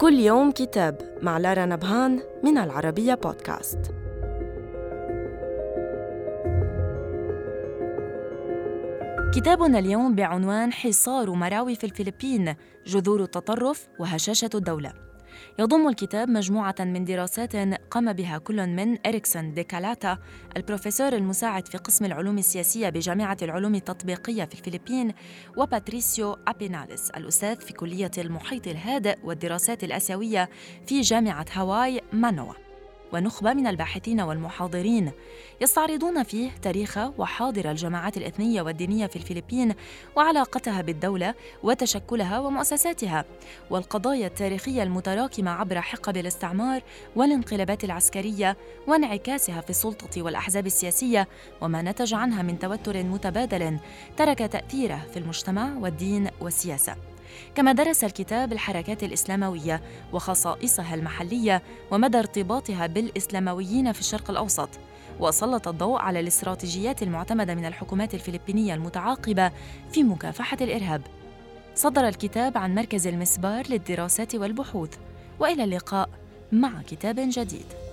كل يوم كتاب مع لارا نبهان من العربية بودكاست. كتابنا اليوم بعنوان حصار مراوي في الفلبين جذور التطرف وهشاشة الدولة. يضم الكتاب مجموعة من دراسات قام بها كل من إريكسون ديكالاتا البروفيسور المساعد في قسم العلوم السياسية بجامعة العلوم التطبيقية في الفلبين وباتريسيو أبيناليس الأستاذ في كلية المحيط الهادئ والدراسات الآسيوية في جامعة هاواي مانوا. ونخبة من الباحثين والمحاضرين يستعرضون فيه تاريخ وحاضر الجماعات الإثنية والدينية في الفلبين وعلاقتها بالدولة وتشكلها ومؤسساتها والقضايا التاريخية المتراكمة عبر حقب الاستعمار والانقلابات العسكرية وانعكاسها في السلطة والأحزاب السياسية وما نتج عنها من توتر متبادل ترك تأثيره في المجتمع والدين والسياسة. كما درس الكتاب الحركات الإسلاموية وخصائصها المحلية ومدى ارتباطها بالإسلامويين في الشرق الأوسط وسلط الضوء على الاستراتيجيات المعتمدة من الحكومات الفلبينية المتعاقبة في مكافحة الإرهاب. صدر الكتاب عن مركز المسبار للدراسات والبحوث وإلى اللقاء مع كتاب جديد.